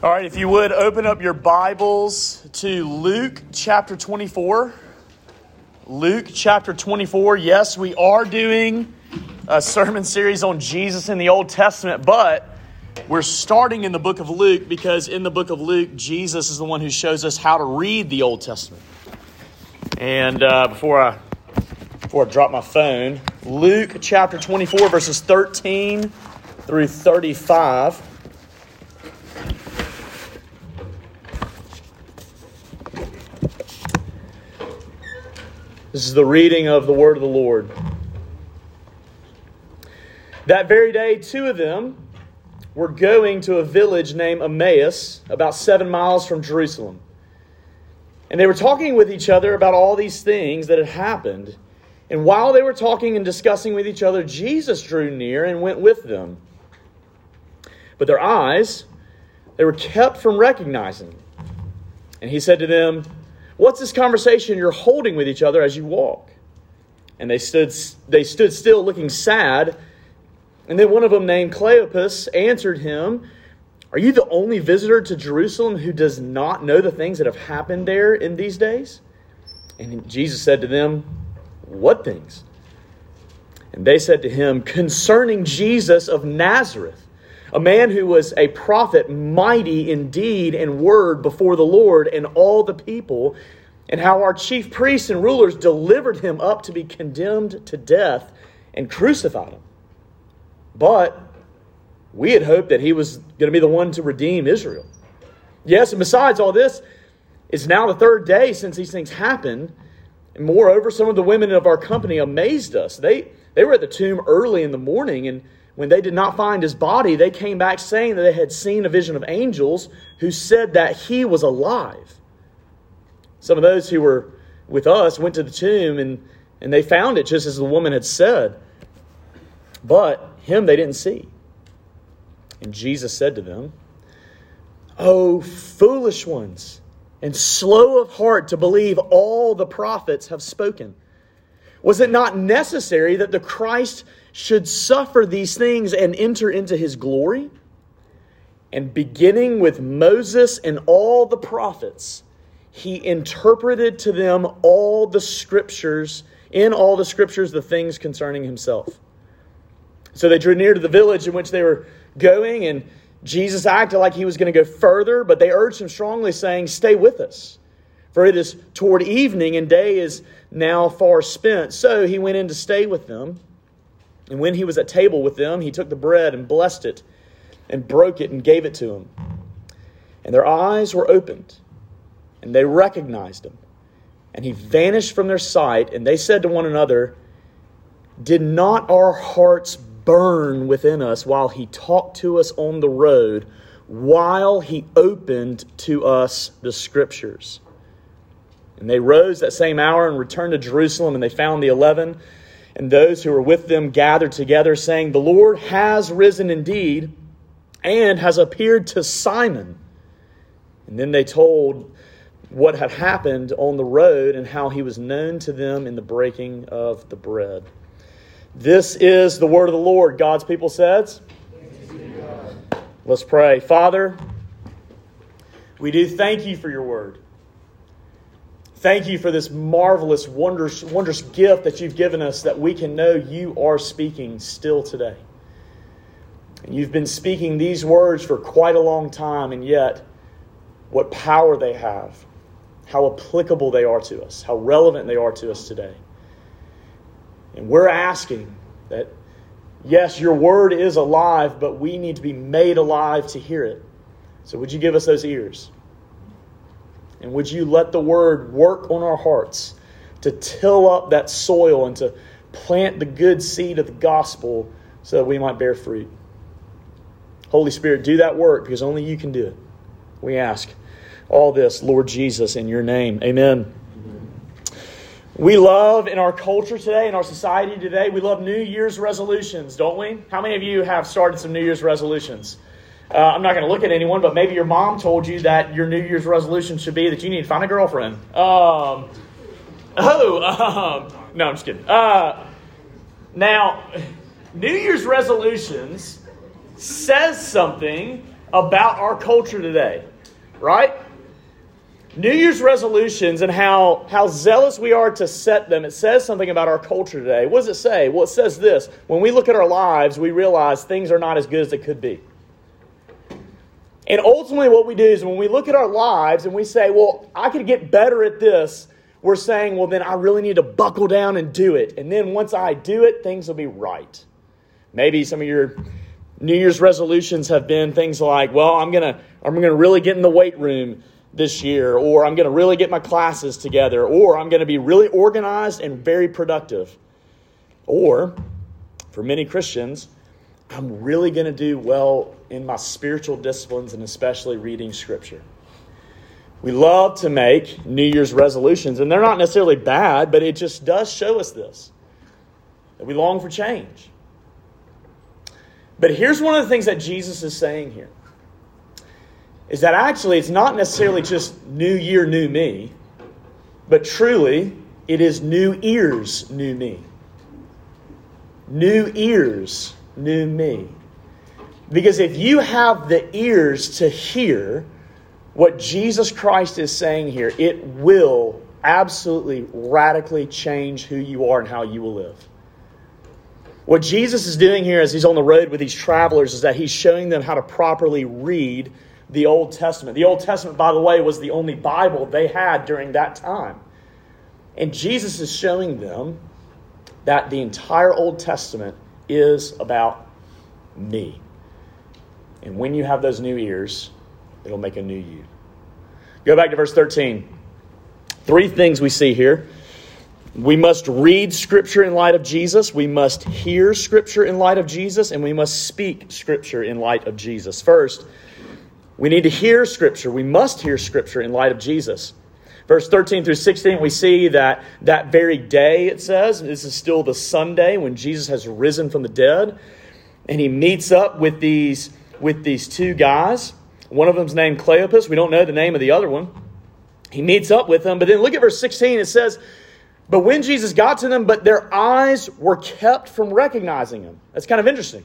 All right, if you would open up your Bibles to Luke chapter 24. Luke chapter 24. Yes, we are doing a sermon series on Jesus in the Old Testament, but we're starting in the book of Luke because in the book of Luke, Jesus is the one who shows us how to read the Old Testament. And uh, before I before I drop my phone, Luke chapter 24, verses 13 through 35. This is the reading of the word of the Lord. That very day, two of them were going to a village named Emmaus, about seven miles from Jerusalem. And they were talking with each other about all these things that had happened. And while they were talking and discussing with each other, Jesus drew near and went with them. But their eyes, they were kept from recognizing. And he said to them, What's this conversation you're holding with each other as you walk? And they stood, they stood still, looking sad. And then one of them, named Cleopas, answered him, Are you the only visitor to Jerusalem who does not know the things that have happened there in these days? And Jesus said to them, What things? And they said to him, Concerning Jesus of Nazareth a man who was a prophet, mighty in deed and word before the Lord and all the people, and how our chief priests and rulers delivered him up to be condemned to death and crucified him. But we had hoped that he was going to be the one to redeem Israel. Yes, and besides all this, it's now the third day since these things happened. And moreover, some of the women of our company amazed us. They, they were at the tomb early in the morning and when they did not find his body, they came back saying that they had seen a vision of angels who said that he was alive. Some of those who were with us went to the tomb and, and they found it just as the woman had said. But him they didn't see. And Jesus said to them, Oh, foolish ones, and slow of heart to believe all the prophets have spoken. Was it not necessary that the Christ should suffer these things and enter into his glory? And beginning with Moses and all the prophets, he interpreted to them all the scriptures, in all the scriptures, the things concerning himself. So they drew near to the village in which they were going, and Jesus acted like he was going to go further, but they urged him strongly, saying, Stay with us, for it is toward evening, and day is now far spent. So he went in to stay with them. And when he was at table with them, he took the bread and blessed it and broke it and gave it to them. And their eyes were opened, and they recognized him. And he vanished from their sight, and they said to one another, Did not our hearts burn within us while he talked to us on the road, while he opened to us the scriptures? And they rose that same hour and returned to Jerusalem, and they found the eleven and those who were with them gathered together, saying, The Lord has risen indeed and has appeared to Simon. And then they told what had happened on the road and how he was known to them in the breaking of the bread. This is the word of the Lord. God's people says, Let's pray. Father, we do thank you for your word. Thank you for this marvelous, wondrous, wondrous gift that you've given us that we can know you are speaking still today. And you've been speaking these words for quite a long time, and yet, what power they have, how applicable they are to us, how relevant they are to us today. And we're asking that, yes, your word is alive, but we need to be made alive to hear it. So, would you give us those ears? And would you let the word work on our hearts to till up that soil and to plant the good seed of the gospel so that we might bear fruit? Holy Spirit, do that work because only you can do it. We ask all this, Lord Jesus, in your name. Amen. We love in our culture today, in our society today, we love New Year's resolutions, don't we? How many of you have started some New Year's resolutions? Uh, I'm not going to look at anyone, but maybe your mom told you that your New Year's resolution should be that you need to find a girlfriend. Um, oh, um, no, I'm just kidding. Uh, now, New Year's resolutions says something about our culture today, right? New Year's resolutions and how, how zealous we are to set them, it says something about our culture today. What does it say? Well, it says this when we look at our lives, we realize things are not as good as they could be. And ultimately, what we do is when we look at our lives and we say, well, I could get better at this, we're saying, well, then I really need to buckle down and do it. And then once I do it, things will be right. Maybe some of your New Year's resolutions have been things like, well, I'm going to I'm going to really get in the weight room this year, or I'm going to really get my classes together, or I'm going to be really organized and very productive. Or, for many Christians, I'm really going to do well in my spiritual disciplines and especially reading Scripture. We love to make New Year's resolutions, and they're not necessarily bad, but it just does show us this that we long for change. But here's one of the things that Jesus is saying here is that actually it's not necessarily just new year, new me, but truly it is new ears, new me. New ears, new me. Because if you have the ears to hear what Jesus Christ is saying here, it will absolutely radically change who you are and how you will live. What Jesus is doing here as he's on the road with these travelers is that he's showing them how to properly read the Old Testament. The Old Testament, by the way, was the only Bible they had during that time. And Jesus is showing them that the entire Old Testament is about me. And when you have those new ears, it'll make a new you. Go back to verse 13. Three things we see here. We must read Scripture in light of Jesus. We must hear Scripture in light of Jesus. And we must speak Scripture in light of Jesus. First, we need to hear Scripture. We must hear Scripture in light of Jesus. Verse 13 through 16, we see that that very day, it says, this is still the Sunday when Jesus has risen from the dead. And he meets up with these, with these two guys. One of them's named Cleopas. We don't know the name of the other one. He meets up with them. But then look at verse 16. It says, but when Jesus got to them, but their eyes were kept from recognizing him. That's kind of interesting.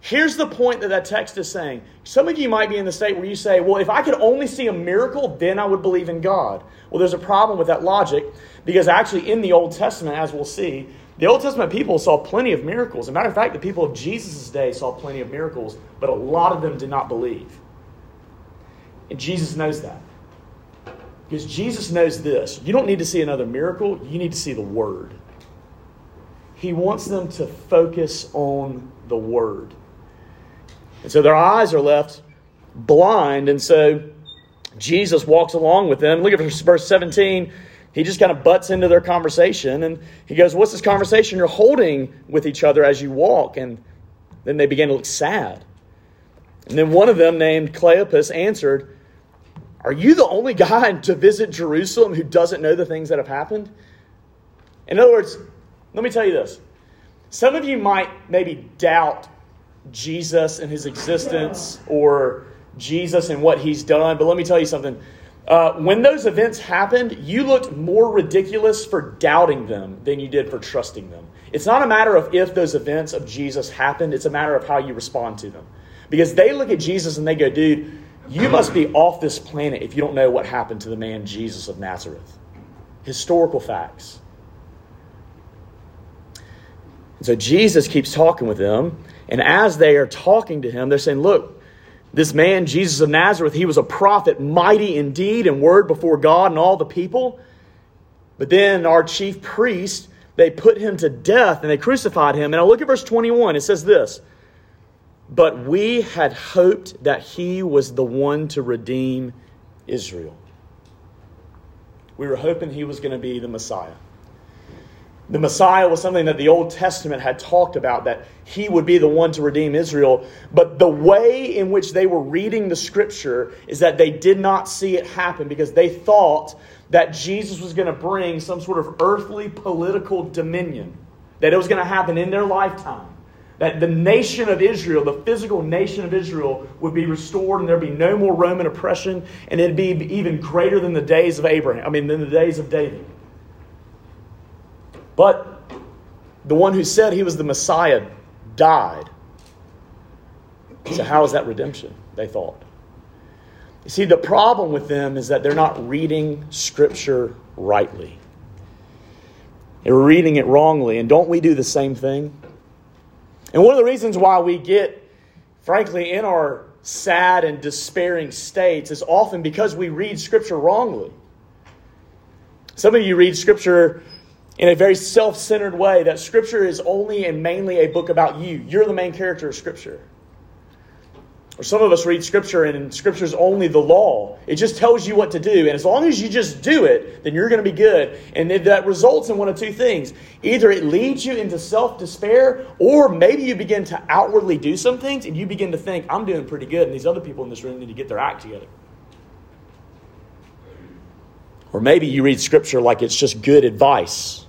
Here's the point that that text is saying. Some of you might be in the state where you say, well, if I could only see a miracle, then I would believe in God. Well, there's a problem with that logic because actually, in the Old Testament, as we'll see, the Old Testament people saw plenty of miracles. As a matter of fact, the people of Jesus' day saw plenty of miracles, but a lot of them did not believe. And Jesus knows that. Because Jesus knows this you don't need to see another miracle, you need to see the Word. He wants them to focus on the Word. And so their eyes are left blind, and so Jesus walks along with them. Look at verse 17. He just kind of butts into their conversation and he goes, What's this conversation you're holding with each other as you walk? And then they begin to look sad. And then one of them, named Cleopas, answered, are you the only guy to visit Jerusalem who doesn't know the things that have happened? In other words, let me tell you this. Some of you might maybe doubt Jesus and his existence or Jesus and what he's done, but let me tell you something. Uh, when those events happened, you looked more ridiculous for doubting them than you did for trusting them. It's not a matter of if those events of Jesus happened, it's a matter of how you respond to them. Because they look at Jesus and they go, dude, you must be off this planet if you don't know what happened to the man Jesus of Nazareth. Historical facts. So Jesus keeps talking with them. And as they are talking to him, they're saying, Look, this man, Jesus of Nazareth, he was a prophet, mighty in deed and word before God and all the people. But then our chief priest, they put him to death and they crucified him. And I look at verse 21. It says this but we had hoped that he was the one to redeem Israel. We were hoping he was going to be the Messiah. The Messiah was something that the Old Testament had talked about, that he would be the one to redeem Israel. But the way in which they were reading the scripture is that they did not see it happen because they thought that Jesus was going to bring some sort of earthly political dominion, that it was going to happen in their lifetime that the nation of Israel, the physical nation of Israel, would be restored and there'd be no more Roman oppression, and it'd be even greater than the days of Abraham, I mean, than the days of David. But the one who said he was the Messiah died. So, how is that redemption? They thought. You see, the problem with them is that they're not reading Scripture rightly. They're reading it wrongly. And don't we do the same thing? And one of the reasons why we get, frankly, in our sad and despairing states is often because we read Scripture wrongly. Some of you read Scripture in a very self centered way that Scripture is only and mainly a book about you. You're the main character of Scripture. Or some of us read Scripture and Scripture is only the law. It just tells you what to do. And as long as you just do it, then you're going to be good. And that results in one of two things. Either it leads you into self despair, or maybe you begin to outwardly do some things and you begin to think, I'm doing pretty good, and these other people in this room need to get their act together. Or maybe you read Scripture like it's just good advice,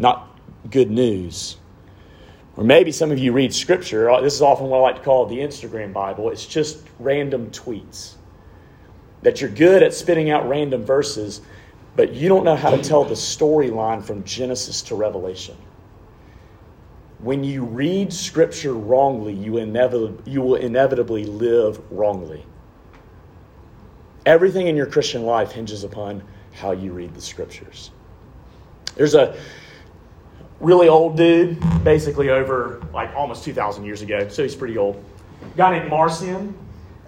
not good news. Or maybe some of you read scripture. This is often what I like to call the Instagram Bible. It's just random tweets. That you're good at spitting out random verses, but you don't know how to tell the storyline from Genesis to Revelation. When you read scripture wrongly, you, inevitably, you will inevitably live wrongly. Everything in your Christian life hinges upon how you read the scriptures. There's a really old dude, basically over like almost 2,000 years ago, so he's pretty old. A guy named Marcion.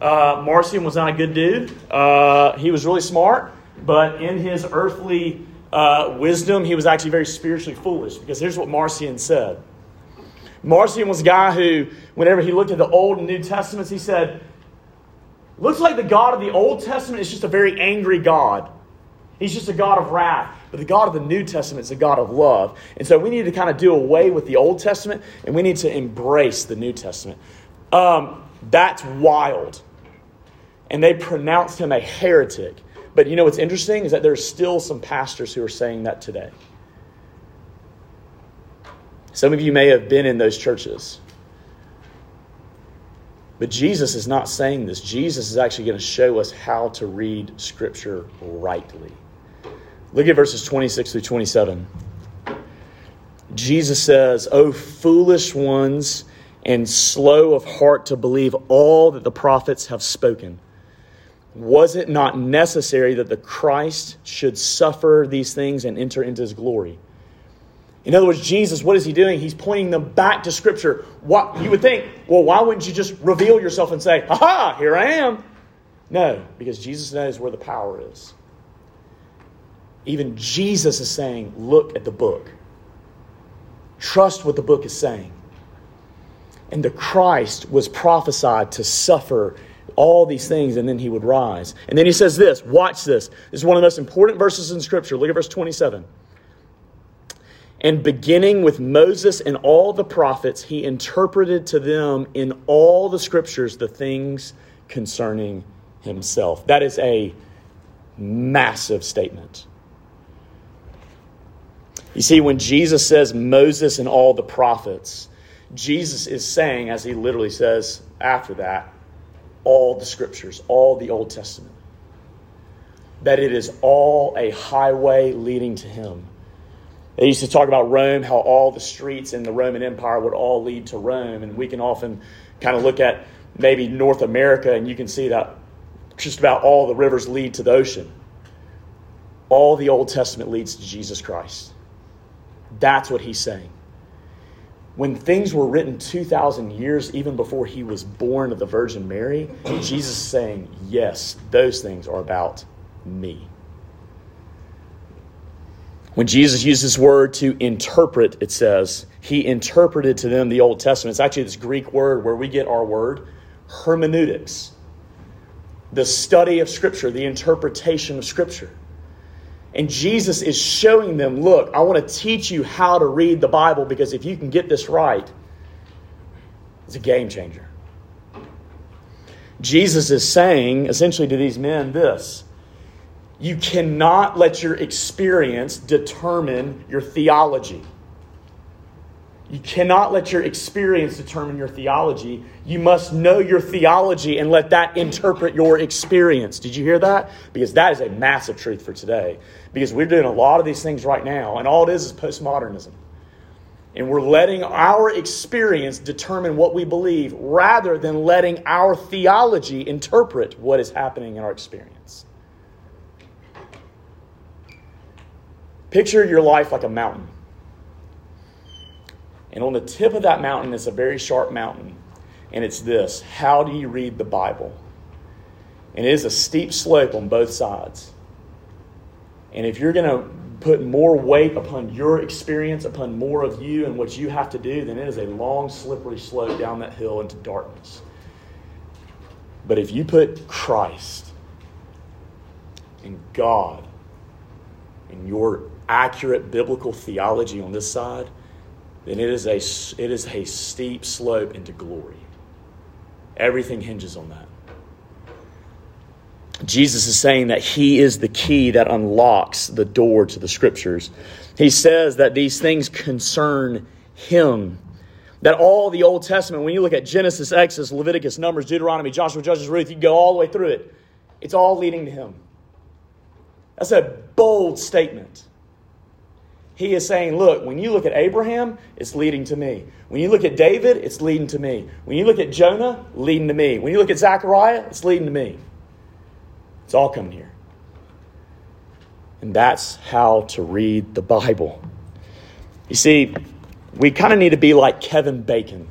Uh, Marcion was not a good dude. Uh, he was really smart, but in his earthly uh, wisdom, he was actually very spiritually foolish because here's what Marcion said. Marcion was a guy who, whenever he looked at the Old and New Testaments, he said, Looks like the God of the Old Testament is just a very angry God. He's just a God of wrath. But the God of the New Testament is a God of love. And so we need to kind of do away with the Old Testament and we need to embrace the New Testament. Um, that's wild. And they pronounced him a heretic. But you know what's interesting is that there's still some pastors who are saying that today. Some of you may have been in those churches. But Jesus is not saying this. Jesus is actually going to show us how to read Scripture rightly. Look at verses 26 through 27. Jesus says, O foolish ones and slow of heart to believe all that the prophets have spoken. Was it not necessary that the Christ should suffer these things and enter into his glory? In other words, Jesus, what is he doing? He's pointing them back to Scripture. What you would think, well, why wouldn't you just reveal yourself and say, "Aha, here I am"? No, because Jesus knows where the power is. Even Jesus is saying, look at the book. Trust what the book is saying. And the Christ was prophesied to suffer all these things and then he would rise. And then he says this watch this. This is one of the most important verses in Scripture. Look at verse 27. And beginning with Moses and all the prophets, he interpreted to them in all the scriptures the things concerning himself. That is a massive statement. You see, when Jesus says Moses and all the prophets, Jesus is saying, as he literally says after that, all the scriptures, all the Old Testament. That it is all a highway leading to him. They used to talk about Rome, how all the streets in the Roman Empire would all lead to Rome. And we can often kind of look at maybe North America and you can see that just about all the rivers lead to the ocean. All the Old Testament leads to Jesus Christ. That's what he's saying. When things were written 2,000 years, even before he was born of the Virgin Mary, Jesus is saying, Yes, those things are about me. When Jesus used this word to interpret, it says, he interpreted to them the Old Testament. It's actually this Greek word where we get our word hermeneutics, the study of Scripture, the interpretation of Scripture. And Jesus is showing them look, I want to teach you how to read the Bible because if you can get this right, it's a game changer. Jesus is saying essentially to these men this you cannot let your experience determine your theology. You cannot let your experience determine your theology. You must know your theology and let that interpret your experience. Did you hear that? Because that is a massive truth for today. Because we're doing a lot of these things right now, and all it is is postmodernism. And we're letting our experience determine what we believe rather than letting our theology interpret what is happening in our experience. Picture your life like a mountain. And on the tip of that mountain is a very sharp mountain. And it's this How do you read the Bible? And it is a steep slope on both sides. And if you're going to put more weight upon your experience, upon more of you and what you have to do, then it is a long, slippery slope down that hill into darkness. But if you put Christ and God and your accurate biblical theology on this side, then it is a, it is a steep slope into glory. Everything hinges on that. Jesus is saying that he is the key that unlocks the door to the scriptures. He says that these things concern him. That all the Old Testament, when you look at Genesis, Exodus, Leviticus, Numbers, Deuteronomy, Joshua, Judges, Ruth, you go all the way through it. It's all leading to him. That's a bold statement. He is saying, look, when you look at Abraham, it's leading to me. When you look at David, it's leading to me. When you look at Jonah, leading to me. When you look at Zechariah, it's leading to me. It's all coming here. And that's how to read the Bible. You see, we kind of need to be like Kevin Bacon.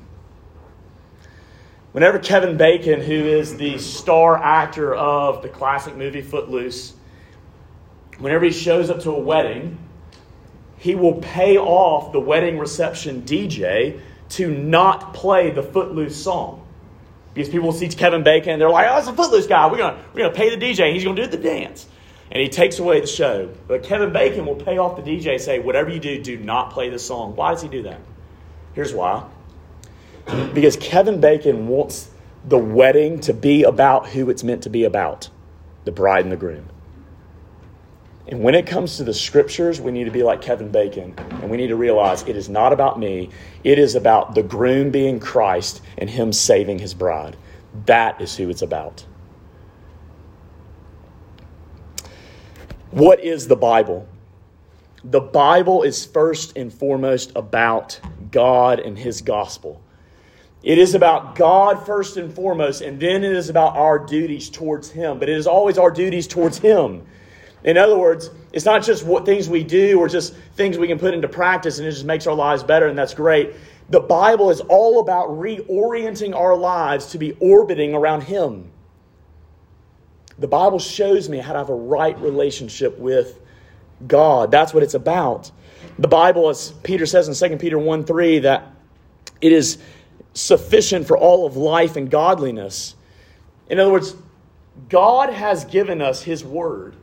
Whenever Kevin Bacon, who is the star actor of the classic movie Footloose, whenever he shows up to a wedding, he will pay off the wedding reception DJ to not play the Footloose song. Because people see Kevin Bacon and they're like, oh, it's a Footloose guy. We're going we're gonna pay the DJ. He's going to do the dance. And he takes away the show. But Kevin Bacon will pay off the DJ say, whatever you do, do not play the song. Why does he do that? Here's why. Because Kevin Bacon wants the wedding to be about who it's meant to be about the bride and the groom. And when it comes to the scriptures, we need to be like Kevin Bacon, and we need to realize it is not about me. It is about the groom being Christ and him saving his bride. That is who it's about. What is the Bible? The Bible is first and foremost about God and his gospel. It is about God first and foremost, and then it is about our duties towards him. But it is always our duties towards him. In other words, it's not just what things we do or just things we can put into practice and it just makes our lives better and that's great. The Bible is all about reorienting our lives to be orbiting around Him. The Bible shows me how to have a right relationship with God. That's what it's about. The Bible, as Peter says in 2 Peter 1 3, that it is sufficient for all of life and godliness. In other words, God has given us His Word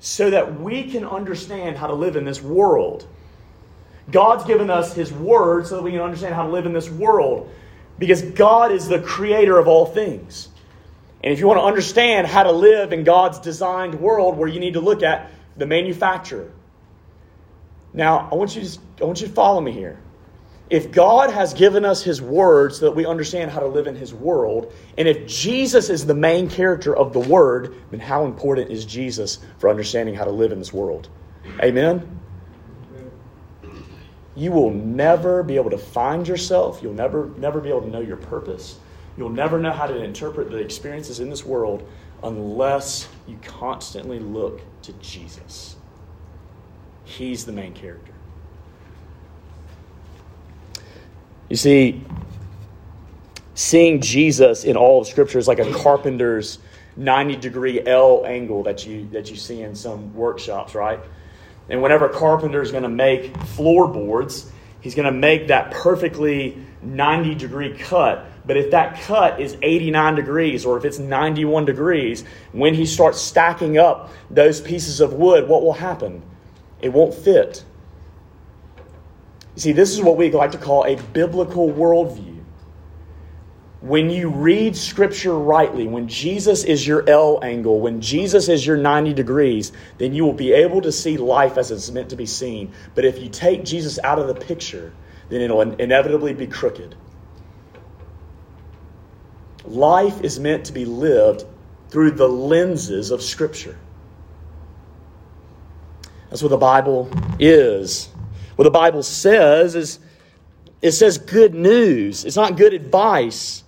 so that we can understand how to live in this world. God's given us His Word so that we can understand how to live in this world because God is the creator of all things. And if you want to understand how to live in God's designed world, where you need to look at the manufacturer. Now, I want you to, I want you to follow me here. If God has given us His Word so that we understand how to live in His world, and if Jesus is the main character of the Word, then how important is Jesus for understanding how to live in this world? Amen? You will never be able to find yourself. You'll never, never be able to know your purpose. You'll never know how to interpret the experiences in this world unless you constantly look to Jesus. He's the main character. You see, seeing Jesus in all of Scripture is like a carpenter's 90 degree L angle that you, that you see in some workshops, right? And whenever a carpenter is going to make floorboards, he's going to make that perfectly 90 degree cut. But if that cut is 89 degrees or if it's 91 degrees, when he starts stacking up those pieces of wood, what will happen? It won't fit. See, this is what we like to call a biblical worldview. When you read Scripture rightly, when Jesus is your L angle, when Jesus is your 90 degrees, then you will be able to see life as it's meant to be seen. But if you take Jesus out of the picture, then it'll inevitably be crooked. Life is meant to be lived through the lenses of Scripture. That's what the Bible is what the Bible says is it says good news. It's not good advice.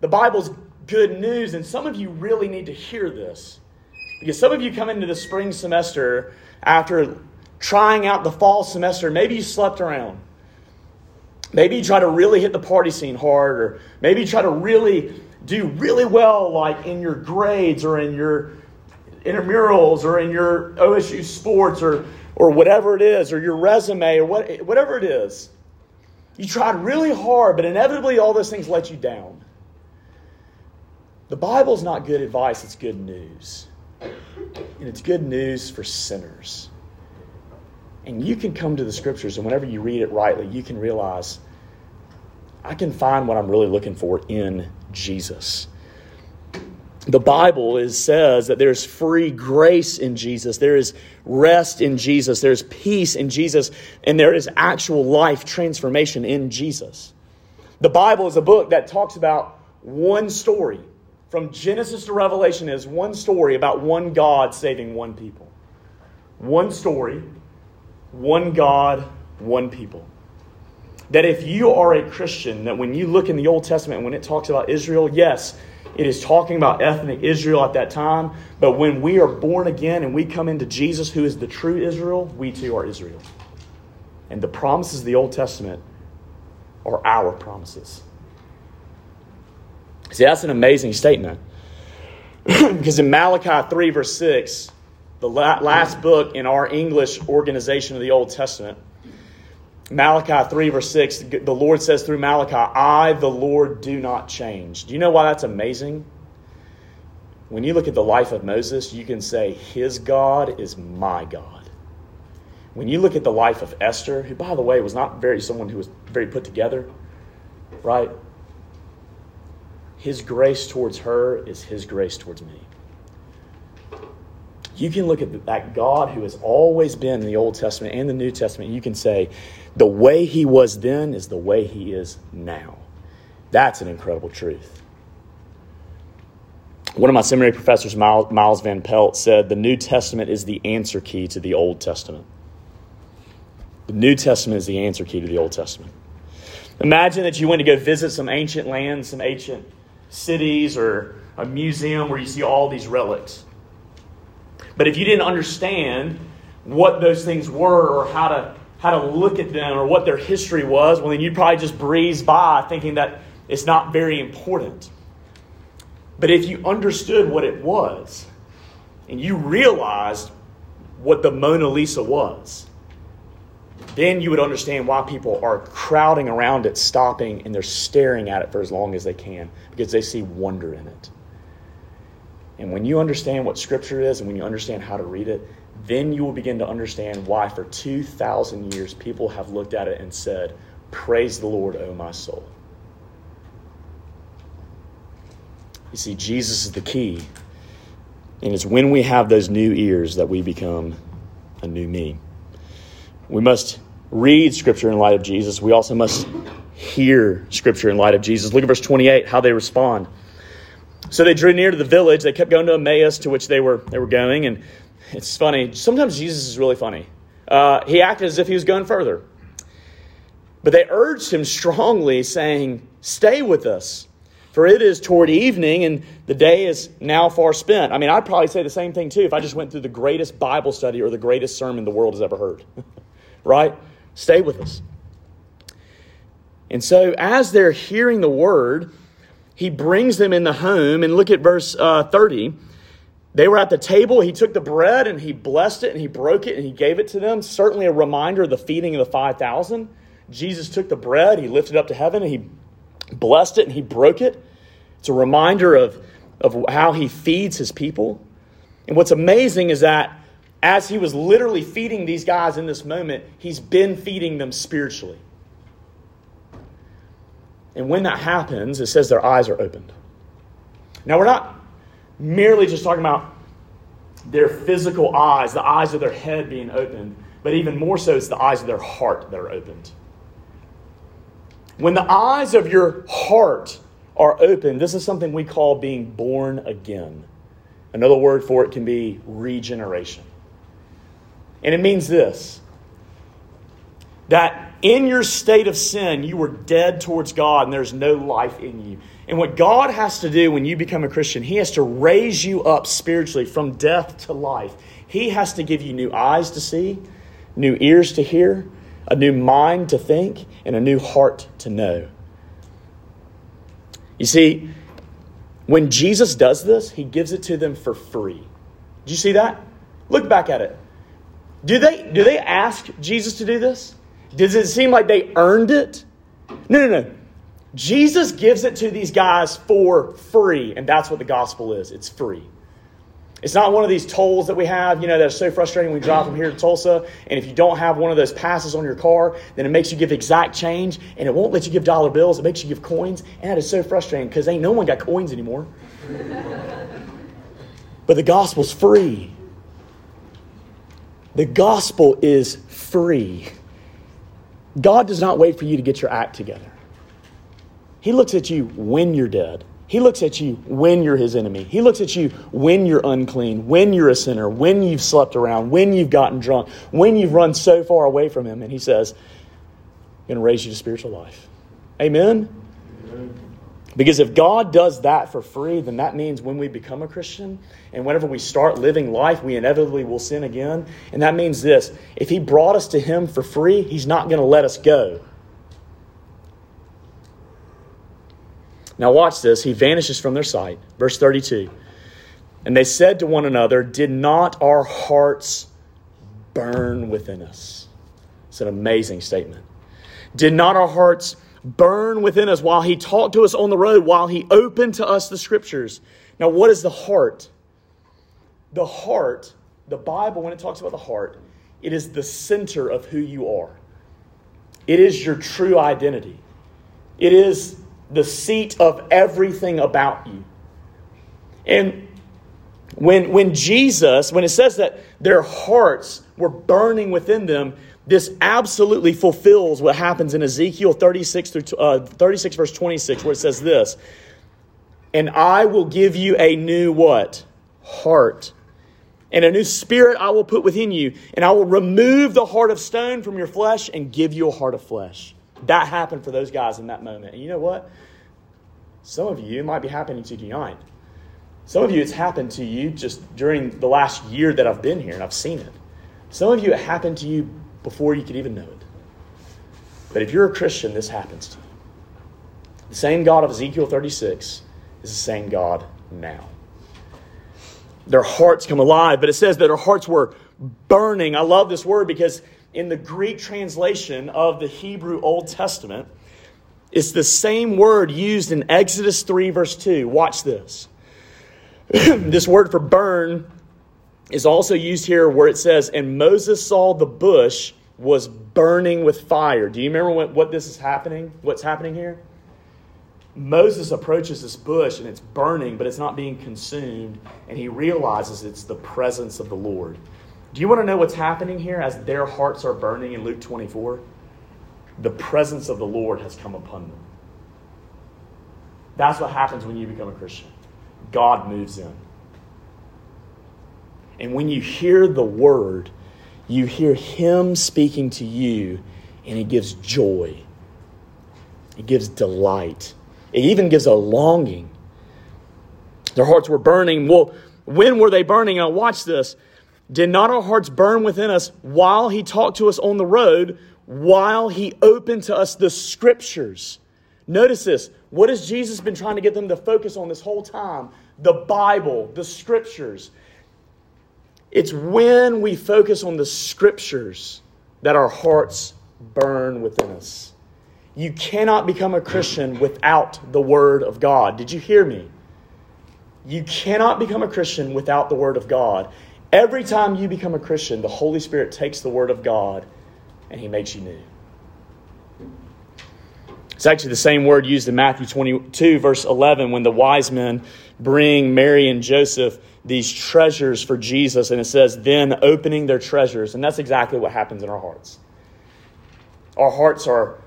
The Bible's good news, and some of you really need to hear this. Because some of you come into the spring semester after trying out the fall semester. Maybe you slept around. Maybe you try to really hit the party scene hard, or maybe you try to really do really well, like in your grades or in your intramurals or in your OSU sports or, or whatever it is, or your resume or what, whatever it is. You tried really hard, but inevitably all those things let you down. The Bible's not good advice, it's good news. And it's good news for sinners. And you can come to the scriptures, and whenever you read it rightly, you can realize I can find what I'm really looking for in Jesus. The Bible is, says that there's free grace in Jesus, there is rest in Jesus, there's peace in Jesus, and there is actual life transformation in Jesus. The Bible is a book that talks about one story. From Genesis to Revelation is one story about one God saving one people. One story, one God, one people. That if you are a Christian, that when you look in the Old Testament, when it talks about Israel, yes, it is talking about ethnic Israel at that time. But when we are born again and we come into Jesus, who is the true Israel, we too are Israel. And the promises of the Old Testament are our promises. See, that's an amazing statement. because in Malachi 3, verse 6, the last book in our English organization of the Old Testament, Malachi 3, verse 6, the Lord says through Malachi, I, the Lord, do not change. Do you know why that's amazing? When you look at the life of Moses, you can say, His God is my God. When you look at the life of Esther, who, by the way, was not very someone who was very put together, right? His grace towards her is His grace towards me. You can look at that God who has always been in the Old Testament and the New Testament. You can say, the way he was then is the way he is now. That's an incredible truth. One of my seminary professors, Miles Van Pelt, said the New Testament is the answer key to the Old Testament. The New Testament is the answer key to the Old Testament. Imagine that you went to go visit some ancient lands, some ancient cities, or a museum where you see all these relics. But if you didn't understand what those things were or how to how to look at them or what their history was, well, then you'd probably just breeze by thinking that it's not very important. But if you understood what it was and you realized what the Mona Lisa was, then you would understand why people are crowding around it, stopping, and they're staring at it for as long as they can because they see wonder in it. And when you understand what Scripture is and when you understand how to read it, then you will begin to understand why for 2,000 years people have looked at it and said, Praise the Lord, O my soul. You see, Jesus is the key. And it's when we have those new ears that we become a new me. We must read Scripture in light of Jesus. We also must hear Scripture in light of Jesus. Look at verse 28, how they respond. So they drew near to the village. They kept going to Emmaus, to which they were, they were going. And it's funny. Sometimes Jesus is really funny. Uh, he acted as if he was going further. But they urged him strongly, saying, Stay with us, for it is toward evening, and the day is now far spent. I mean, I'd probably say the same thing too if I just went through the greatest Bible study or the greatest sermon the world has ever heard. right? Stay with us. And so, as they're hearing the word, he brings them in the home, and look at verse uh, 30. They were at the table. He took the bread and he blessed it and he broke it and he gave it to them. Certainly a reminder of the feeding of the 5,000. Jesus took the bread, he lifted it up to heaven, and he blessed it and he broke it. It's a reminder of, of how he feeds his people. And what's amazing is that as he was literally feeding these guys in this moment, he's been feeding them spiritually. And when that happens, it says their eyes are opened. Now, we're not merely just talking about their physical eyes, the eyes of their head being opened, but even more so, it's the eyes of their heart that are opened. When the eyes of your heart are open, this is something we call being born again. Another word for it can be regeneration. And it means this that in your state of sin, you were dead towards God and there's no life in you. And what God has to do when you become a Christian, He has to raise you up spiritually from death to life. He has to give you new eyes to see, new ears to hear, a new mind to think, and a new heart to know. You see, when Jesus does this, He gives it to them for free. Do you see that? Look back at it. Do they, do they ask Jesus to do this? Does it seem like they earned it? No, no, no. Jesus gives it to these guys for free, and that's what the gospel is it's free. It's not one of these tolls that we have, you know, that are so frustrating we drive from here to Tulsa. And if you don't have one of those passes on your car, then it makes you give exact change and it won't let you give dollar bills. It makes you give coins. And that is so frustrating because ain't no one got coins anymore. but the gospel's free. The gospel is free. God does not wait for you to get your act together. He looks at you when you're dead. He looks at you when you're his enemy. He looks at you when you're unclean, when you're a sinner, when you've slept around, when you've gotten drunk, when you've run so far away from him. And he says, I'm going to raise you to spiritual life. Amen? Amen? Because if God does that for free, then that means when we become a Christian and whenever we start living life, we inevitably will sin again. And that means this if He brought us to Him for free, He's not going to let us go. Now, watch this. He vanishes from their sight. Verse 32. And they said to one another, Did not our hearts burn within us? It's an amazing statement. Did not our hearts burn within us while he talked to us on the road, while he opened to us the scriptures? Now, what is the heart? The heart, the Bible, when it talks about the heart, it is the center of who you are. It is your true identity. It is the seat of everything about you. And when, when Jesus, when it says that their hearts were burning within them, this absolutely fulfills what happens in Ezekiel 36 through uh, 36 verse 26 where it says this, "And I will give you a new what? Heart. And a new spirit I will put within you, and I will remove the heart of stone from your flesh and give you a heart of flesh." That happened for those guys in that moment. And you know what? Some of you, might be happening to you tonight. Some of you, it's happened to you just during the last year that I've been here and I've seen it. Some of you, it happened to you before you could even know it. But if you're a Christian, this happens to you. The same God of Ezekiel 36 is the same God now. Their hearts come alive, but it says that their hearts were burning. I love this word because in the Greek translation of the Hebrew Old Testament, it's the same word used in Exodus 3, verse 2. Watch this. this word for burn is also used here where it says, And Moses saw the bush was burning with fire. Do you remember what, what this is happening? What's happening here? Moses approaches this bush and it's burning, but it's not being consumed, and he realizes it's the presence of the Lord. Do you want to know what's happening here as their hearts are burning in Luke 24? the presence of the Lord has come upon them. That's what happens when you become a Christian. God moves in. And when you hear the word, you hear Him speaking to you, and it gives joy. It gives delight. It even gives a longing. Their hearts were burning. Well, when were they burning? Now, watch this. Did not our hearts burn within us while He talked to us on the road while he opened to us the scriptures. Notice this. What has Jesus been trying to get them to focus on this whole time? The Bible, the scriptures. It's when we focus on the scriptures that our hearts burn within us. You cannot become a Christian without the Word of God. Did you hear me? You cannot become a Christian without the Word of God. Every time you become a Christian, the Holy Spirit takes the Word of God and he makes you new. It's actually the same word used in Matthew 22, verse 11, when the wise men bring Mary and Joseph these treasures for Jesus. And it says, then opening their treasures. And that's exactly what happens in our hearts. Our hearts are,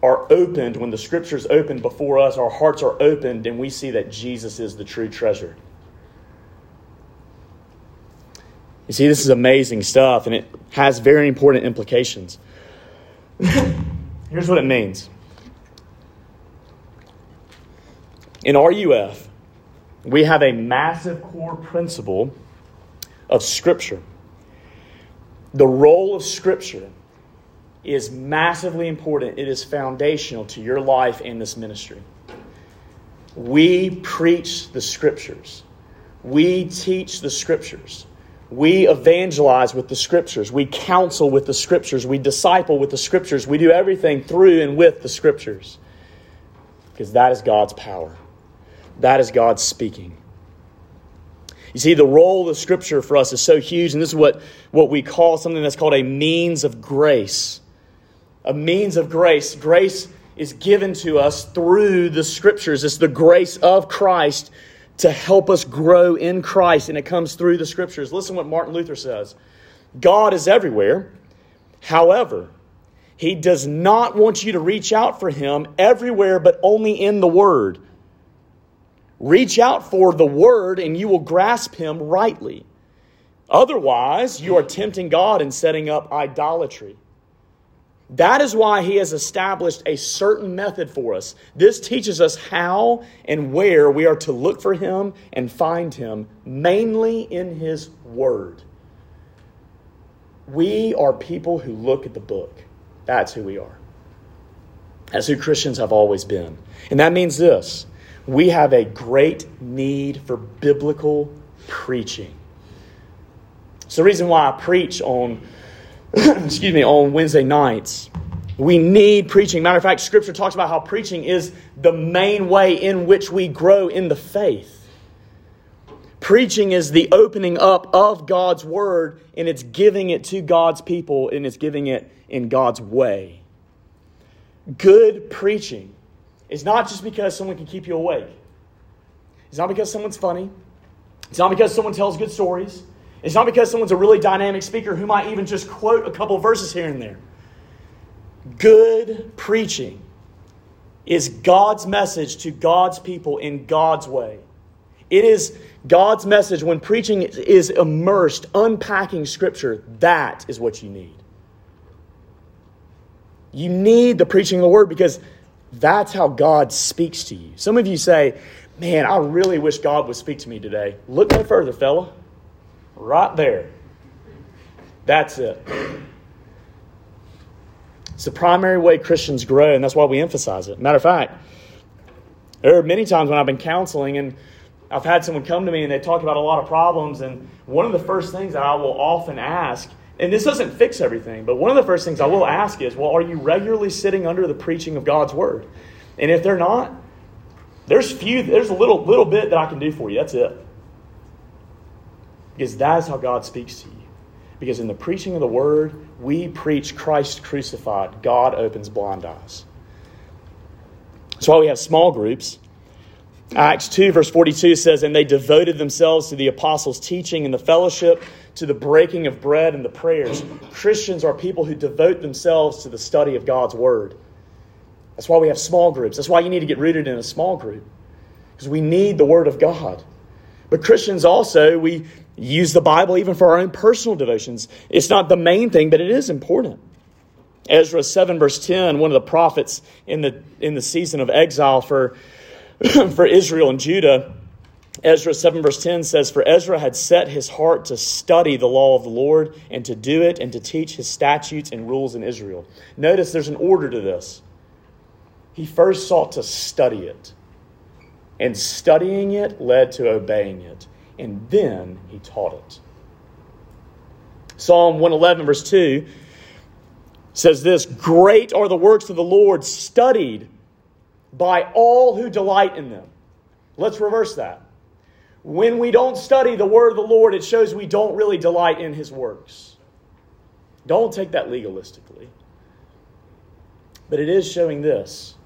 are opened when the scriptures open before us. Our hearts are opened and we see that Jesus is the true treasure. You see, this is amazing stuff and it has very important implications. Here's what it means. In RUF, we have a massive core principle of Scripture. The role of Scripture is massively important. It is foundational to your life and this ministry. We preach the Scriptures, we teach the Scriptures. We evangelize with the Scriptures. We counsel with the Scriptures. We disciple with the Scriptures. We do everything through and with the Scriptures. Because that is God's power. That is God speaking. You see, the role of Scripture for us is so huge, and this is what, what we call something that's called a means of grace. A means of grace. Grace is given to us through the Scriptures. It's the grace of Christ to help us grow in Christ, and it comes through the Scriptures. Listen what Martin Luther says God is everywhere. However, he does not want you to reach out for him everywhere, but only in the Word. Reach out for the word and you will grasp him rightly. Otherwise, you are tempting God and setting up idolatry. That is why he has established a certain method for us. This teaches us how and where we are to look for him and find him, mainly in his word. We are people who look at the book. That's who we are. That's who Christians have always been. And that means this we have a great need for biblical preaching. It's the reason why I preach on, excuse me, on Wednesday nights. We need preaching. Matter of fact, Scripture talks about how preaching is the main way in which we grow in the faith. Preaching is the opening up of God's Word, and it's giving it to God's people, and it's giving it in God's way. Good preaching is not just because someone can keep you awake. It's not because someone's funny. It's not because someone tells good stories. It's not because someone's a really dynamic speaker who might even just quote a couple verses here and there. Good preaching is God's message to God's people in God's way. It is God's message when preaching is immersed, unpacking Scripture. That is what you need. You need the preaching of the Word because that's how God speaks to you. Some of you say, Man, I really wish God would speak to me today. Look no further, fella. Right there. That's it. It's the primary way Christians grow, and that's why we emphasize it. Matter of fact, there are many times when I've been counseling and I've had someone come to me and they talk about a lot of problems, and one of the first things that I will often ask and this doesn't fix everything, but one of the first things I will ask is, well, are you regularly sitting under the preaching of God's word? And if they're not, there's few there's a little little bit that I can do for you. That's it. Because that is how God speaks to you. Because in the preaching of the word, we preach Christ crucified. God opens blind eyes. That's why we have small groups. Acts 2, verse 42 says, And they devoted themselves to the apostles' teaching and the fellowship, to the breaking of bread and the prayers. Christians are people who devote themselves to the study of God's Word. That's why we have small groups. That's why you need to get rooted in a small group, because we need the Word of God. But Christians also, we use the Bible even for our own personal devotions. It's not the main thing, but it is important. Ezra 7, verse 10, one of the prophets in the, in the season of exile for, for Israel and Judah, Ezra 7, verse 10 says, For Ezra had set his heart to study the law of the Lord and to do it and to teach his statutes and rules in Israel. Notice there's an order to this. He first sought to study it, and studying it led to obeying it, and then he taught it. Psalm 111, verse 2 says this Great are the works of the Lord, studied by all who delight in them. Let's reverse that. When we don't study the word of the Lord, it shows we don't really delight in his works. Don't take that legalistically. But it is showing this.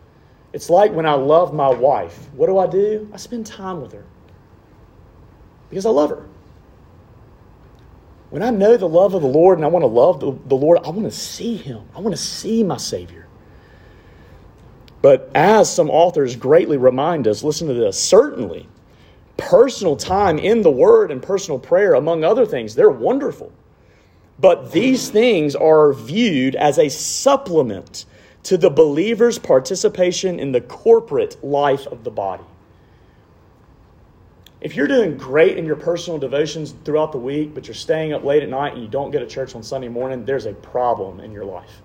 It's like when I love my wife. What do I do? I spend time with her because I love her. When I know the love of the Lord and I want to love the, the Lord, I want to see him. I want to see my Savior. But as some authors greatly remind us, listen to this certainly personal time in the Word and personal prayer, among other things, they're wonderful. But these things are viewed as a supplement to the believer's participation in the corporate life of the body. If you're doing great in your personal devotions throughout the week, but you're staying up late at night and you don't go to church on Sunday morning, there's a problem in your life.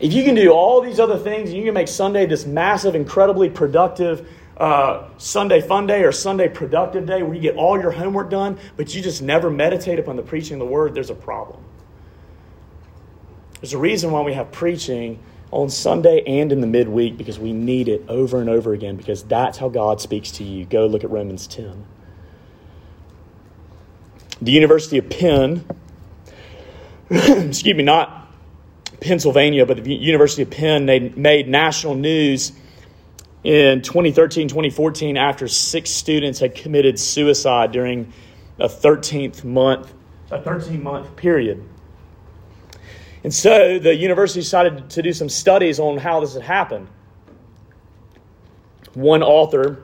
If you can do all these other things and you can make Sunday this massive, incredibly productive uh, Sunday fun day or Sunday productive day where you get all your homework done, but you just never meditate upon the preaching of the word, there's a problem. There's a reason why we have preaching on Sunday and in the midweek because we need it over and over again because that's how God speaks to you. Go look at Romans 10. The University of Penn, excuse me, not Pennsylvania, but the University of Penn they made national news in 2013 2014 after six students had committed suicide during a 13th month a 13 month period and so the university decided to do some studies on how this had happened one author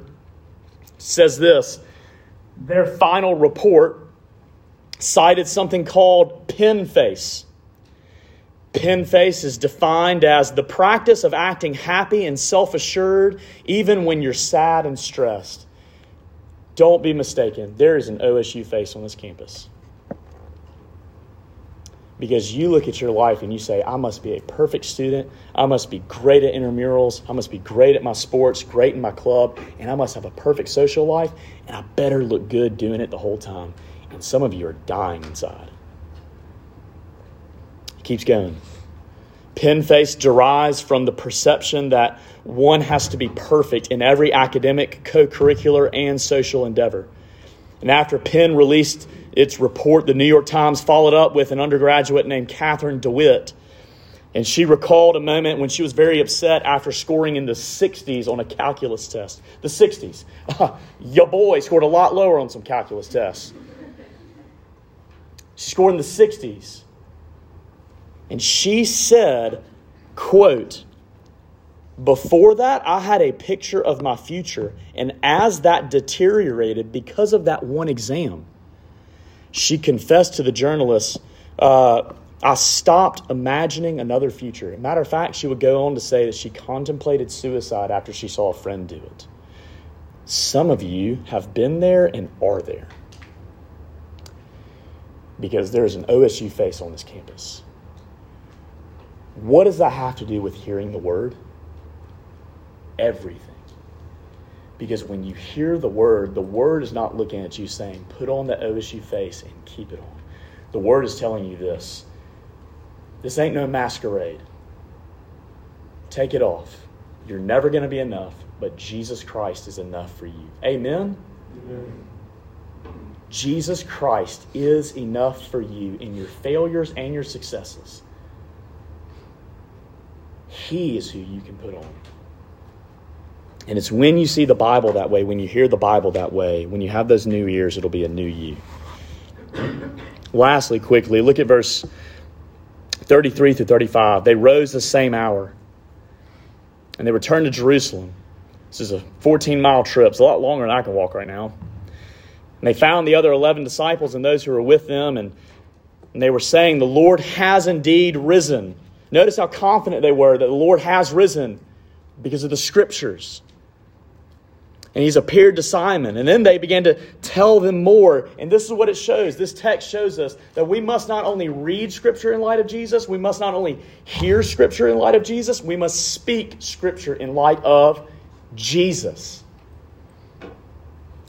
says this their final report cited something called Penn face Penn face is defined as the practice of acting happy and self assured even when you're sad and stressed. Don't be mistaken, there is an OSU face on this campus. Because you look at your life and you say, I must be a perfect student. I must be great at intramurals. I must be great at my sports, great in my club, and I must have a perfect social life, and I better look good doing it the whole time. And some of you are dying inside. It Keeps going. Penn face derives from the perception that one has to be perfect in every academic, co curricular, and social endeavor. And after Penn released its report, the New York Times followed up with an undergraduate named Kathryn DeWitt. And she recalled a moment when she was very upset after scoring in the 60s on a calculus test. The 60s. Your boy scored a lot lower on some calculus tests. She scored in the 60s. And she said, quote, before that, I had a picture of my future, and as that deteriorated because of that one exam, she confessed to the journalists, uh, I stopped imagining another future. Matter of fact, she would go on to say that she contemplated suicide after she saw a friend do it. Some of you have been there and are there because there is an OSU face on this campus. What does that have to do with hearing the word? Everything. Because when you hear the word, the word is not looking at you saying, put on the OSU face and keep it on. The word is telling you this this ain't no masquerade. Take it off. You're never going to be enough, but Jesus Christ is enough for you. Amen? Amen? Jesus Christ is enough for you in your failures and your successes. He is who you can put on. And it's when you see the Bible that way, when you hear the Bible that way, when you have those new ears, it'll be a new you. Lastly, quickly, look at verse 33 through 35. They rose the same hour and they returned to Jerusalem. This is a 14 mile trip. It's a lot longer than I can walk right now. And they found the other 11 disciples and those who were with them, and, and they were saying, The Lord has indeed risen Notice how confident they were that the Lord has risen because of the scriptures. And he's appeared to Simon. And then they began to tell them more. And this is what it shows. This text shows us that we must not only read Scripture in light of Jesus, we must not only hear Scripture in light of Jesus, we must speak Scripture in light of Jesus.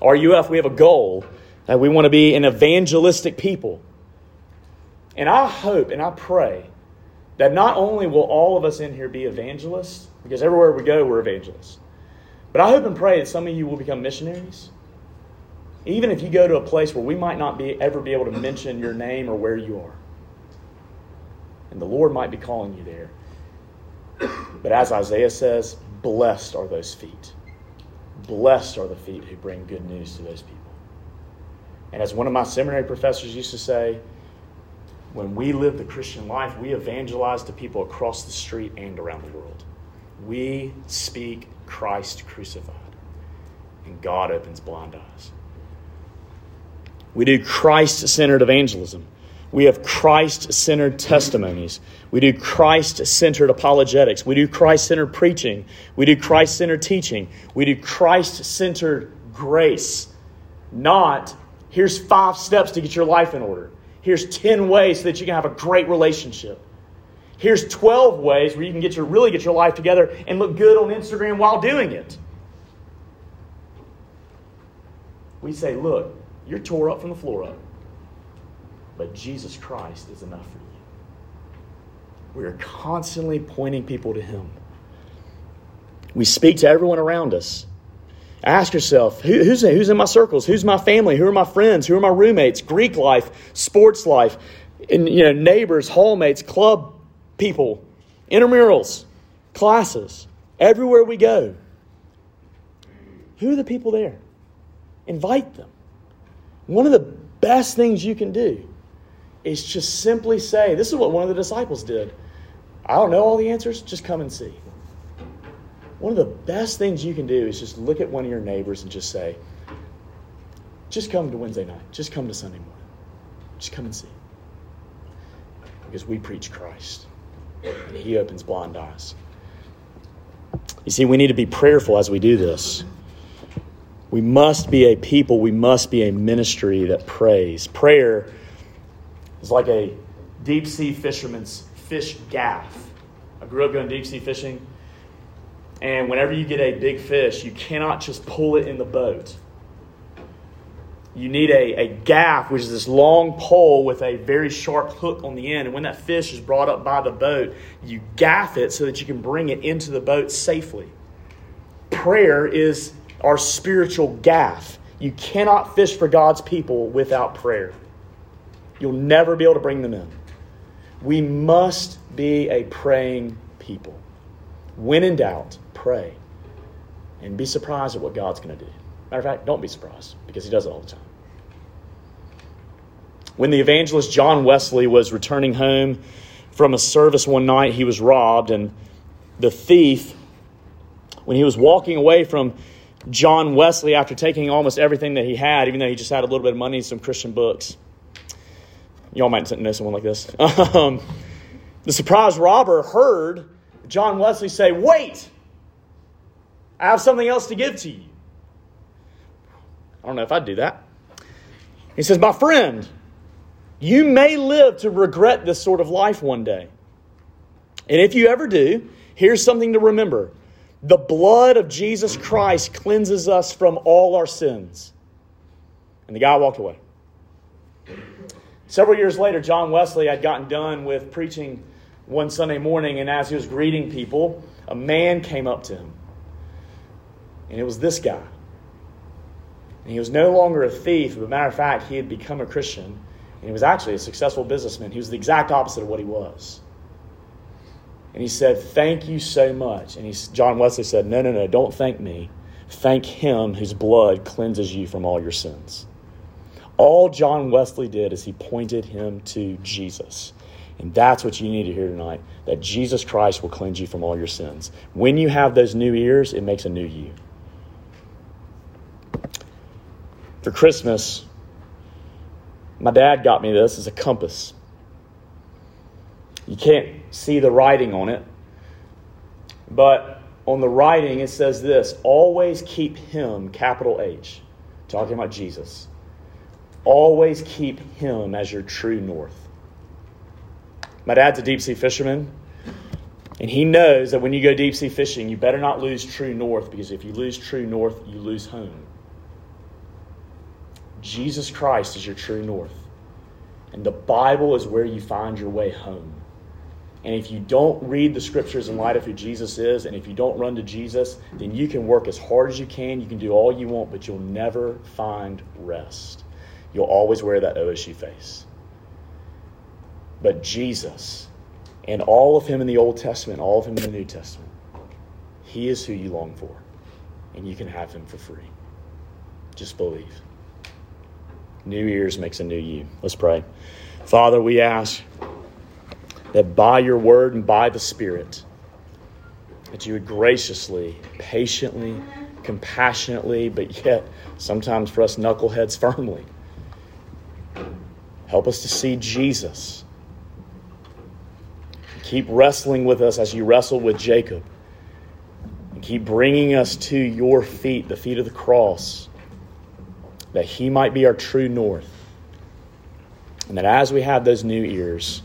RUF, we have a goal that we want to be an evangelistic people. And I hope and I pray that not only will all of us in here be evangelists, because everywhere we go, we're evangelists, but I hope and pray that some of you will become missionaries. Even if you go to a place where we might not be, ever be able to mention your name or where you are. And the Lord might be calling you there. But as Isaiah says, blessed are those feet. Blessed are the feet who bring good news to those people. And as one of my seminary professors used to say, when we live the Christian life, we evangelize to people across the street and around the world. We speak Christ crucified, and God opens blind eyes. We do Christ centered evangelism. We have Christ centered testimonies. We do Christ centered apologetics. We do Christ centered preaching. We do Christ centered teaching. We do Christ centered grace. Not, here's five steps to get your life in order. Here's 10 ways so that you can have a great relationship. Here's 12 ways where you can get your, really get your life together and look good on Instagram while doing it. We say, look, you're tore up from the floor up. But Jesus Christ is enough for you. We are constantly pointing people to Him. We speak to everyone around us. Ask yourself who, who's, who's in my circles? Who's my family? Who are my friends? Who are my roommates? Greek life, sports life, and, you know, neighbors, hallmates, club people, intramurals, classes, everywhere we go. Who are the people there? Invite them. One of the best things you can do is just simply say, This is what one of the disciples did. I don't know all the answers, just come and see. One of the best things you can do is just look at one of your neighbors and just say, Just come to Wednesday night, just come to Sunday morning, just come and see. Because we preach Christ, and He opens blind eyes. You see, we need to be prayerful as we do this. We must be a people, we must be a ministry that prays. Prayer is like a deep sea fisherman's fish gaff. I grew up going deep sea fishing, and whenever you get a big fish, you cannot just pull it in the boat. You need a, a gaff, which is this long pole with a very sharp hook on the end. And when that fish is brought up by the boat, you gaff it so that you can bring it into the boat safely. Prayer is our spiritual gaff. You cannot fish for God's people without prayer. You'll never be able to bring them in. We must be a praying people. When in doubt, pray. And be surprised at what God's going to do. Matter of fact, don't be surprised because He does it all the time. When the evangelist John Wesley was returning home from a service one night, he was robbed, and the thief, when he was walking away from John Wesley after taking almost everything that he had, even though he just had a little bit of money and some Christian books. Y'all might know someone like this. Um, the surprised robber heard John Wesley say, Wait, I have something else to give to you. I don't know if I'd do that. He says, My friend, you may live to regret this sort of life one day. And if you ever do, here's something to remember the blood of Jesus Christ cleanses us from all our sins. And the guy walked away. Several years later, John Wesley had gotten done with preaching one Sunday morning, and as he was greeting people, a man came up to him. And it was this guy. And he was no longer a thief, but a matter of fact, he had become a Christian. And he was actually a successful businessman. He was the exact opposite of what he was. And he said, Thank you so much. And he, John Wesley said, No, no, no, don't thank me. Thank him whose blood cleanses you from all your sins. All John Wesley did is he pointed him to Jesus. And that's what you need to hear tonight that Jesus Christ will cleanse you from all your sins. When you have those new ears, it makes a new you. For Christmas, my dad got me this as a compass. You can't see the writing on it, but on the writing it says this always keep him, capital H, talking about Jesus. Always keep him as your true north. My dad's a deep sea fisherman, and he knows that when you go deep sea fishing, you better not lose true north because if you lose true north, you lose home. Jesus Christ is your true north, and the Bible is where you find your way home. And if you don't read the scriptures in light of who Jesus is, and if you don't run to Jesus, then you can work as hard as you can. You can do all you want, but you'll never find rest. You'll always wear that OSU face. But Jesus, and all of Him in the Old Testament, all of Him in the New Testament, He is who you long for. And you can have Him for free. Just believe. New years makes a new you. Let's pray. Father, we ask that by your word and by the Spirit, that you would graciously, patiently, compassionately, but yet sometimes for us knuckleheads firmly, Help us to see Jesus. Keep wrestling with us as you wrestled with Jacob. And keep bringing us to your feet, the feet of the cross, that He might be our true north. And that as we have those new ears,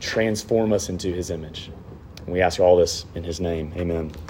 transform us into His image. And we ask all this in His name. Amen.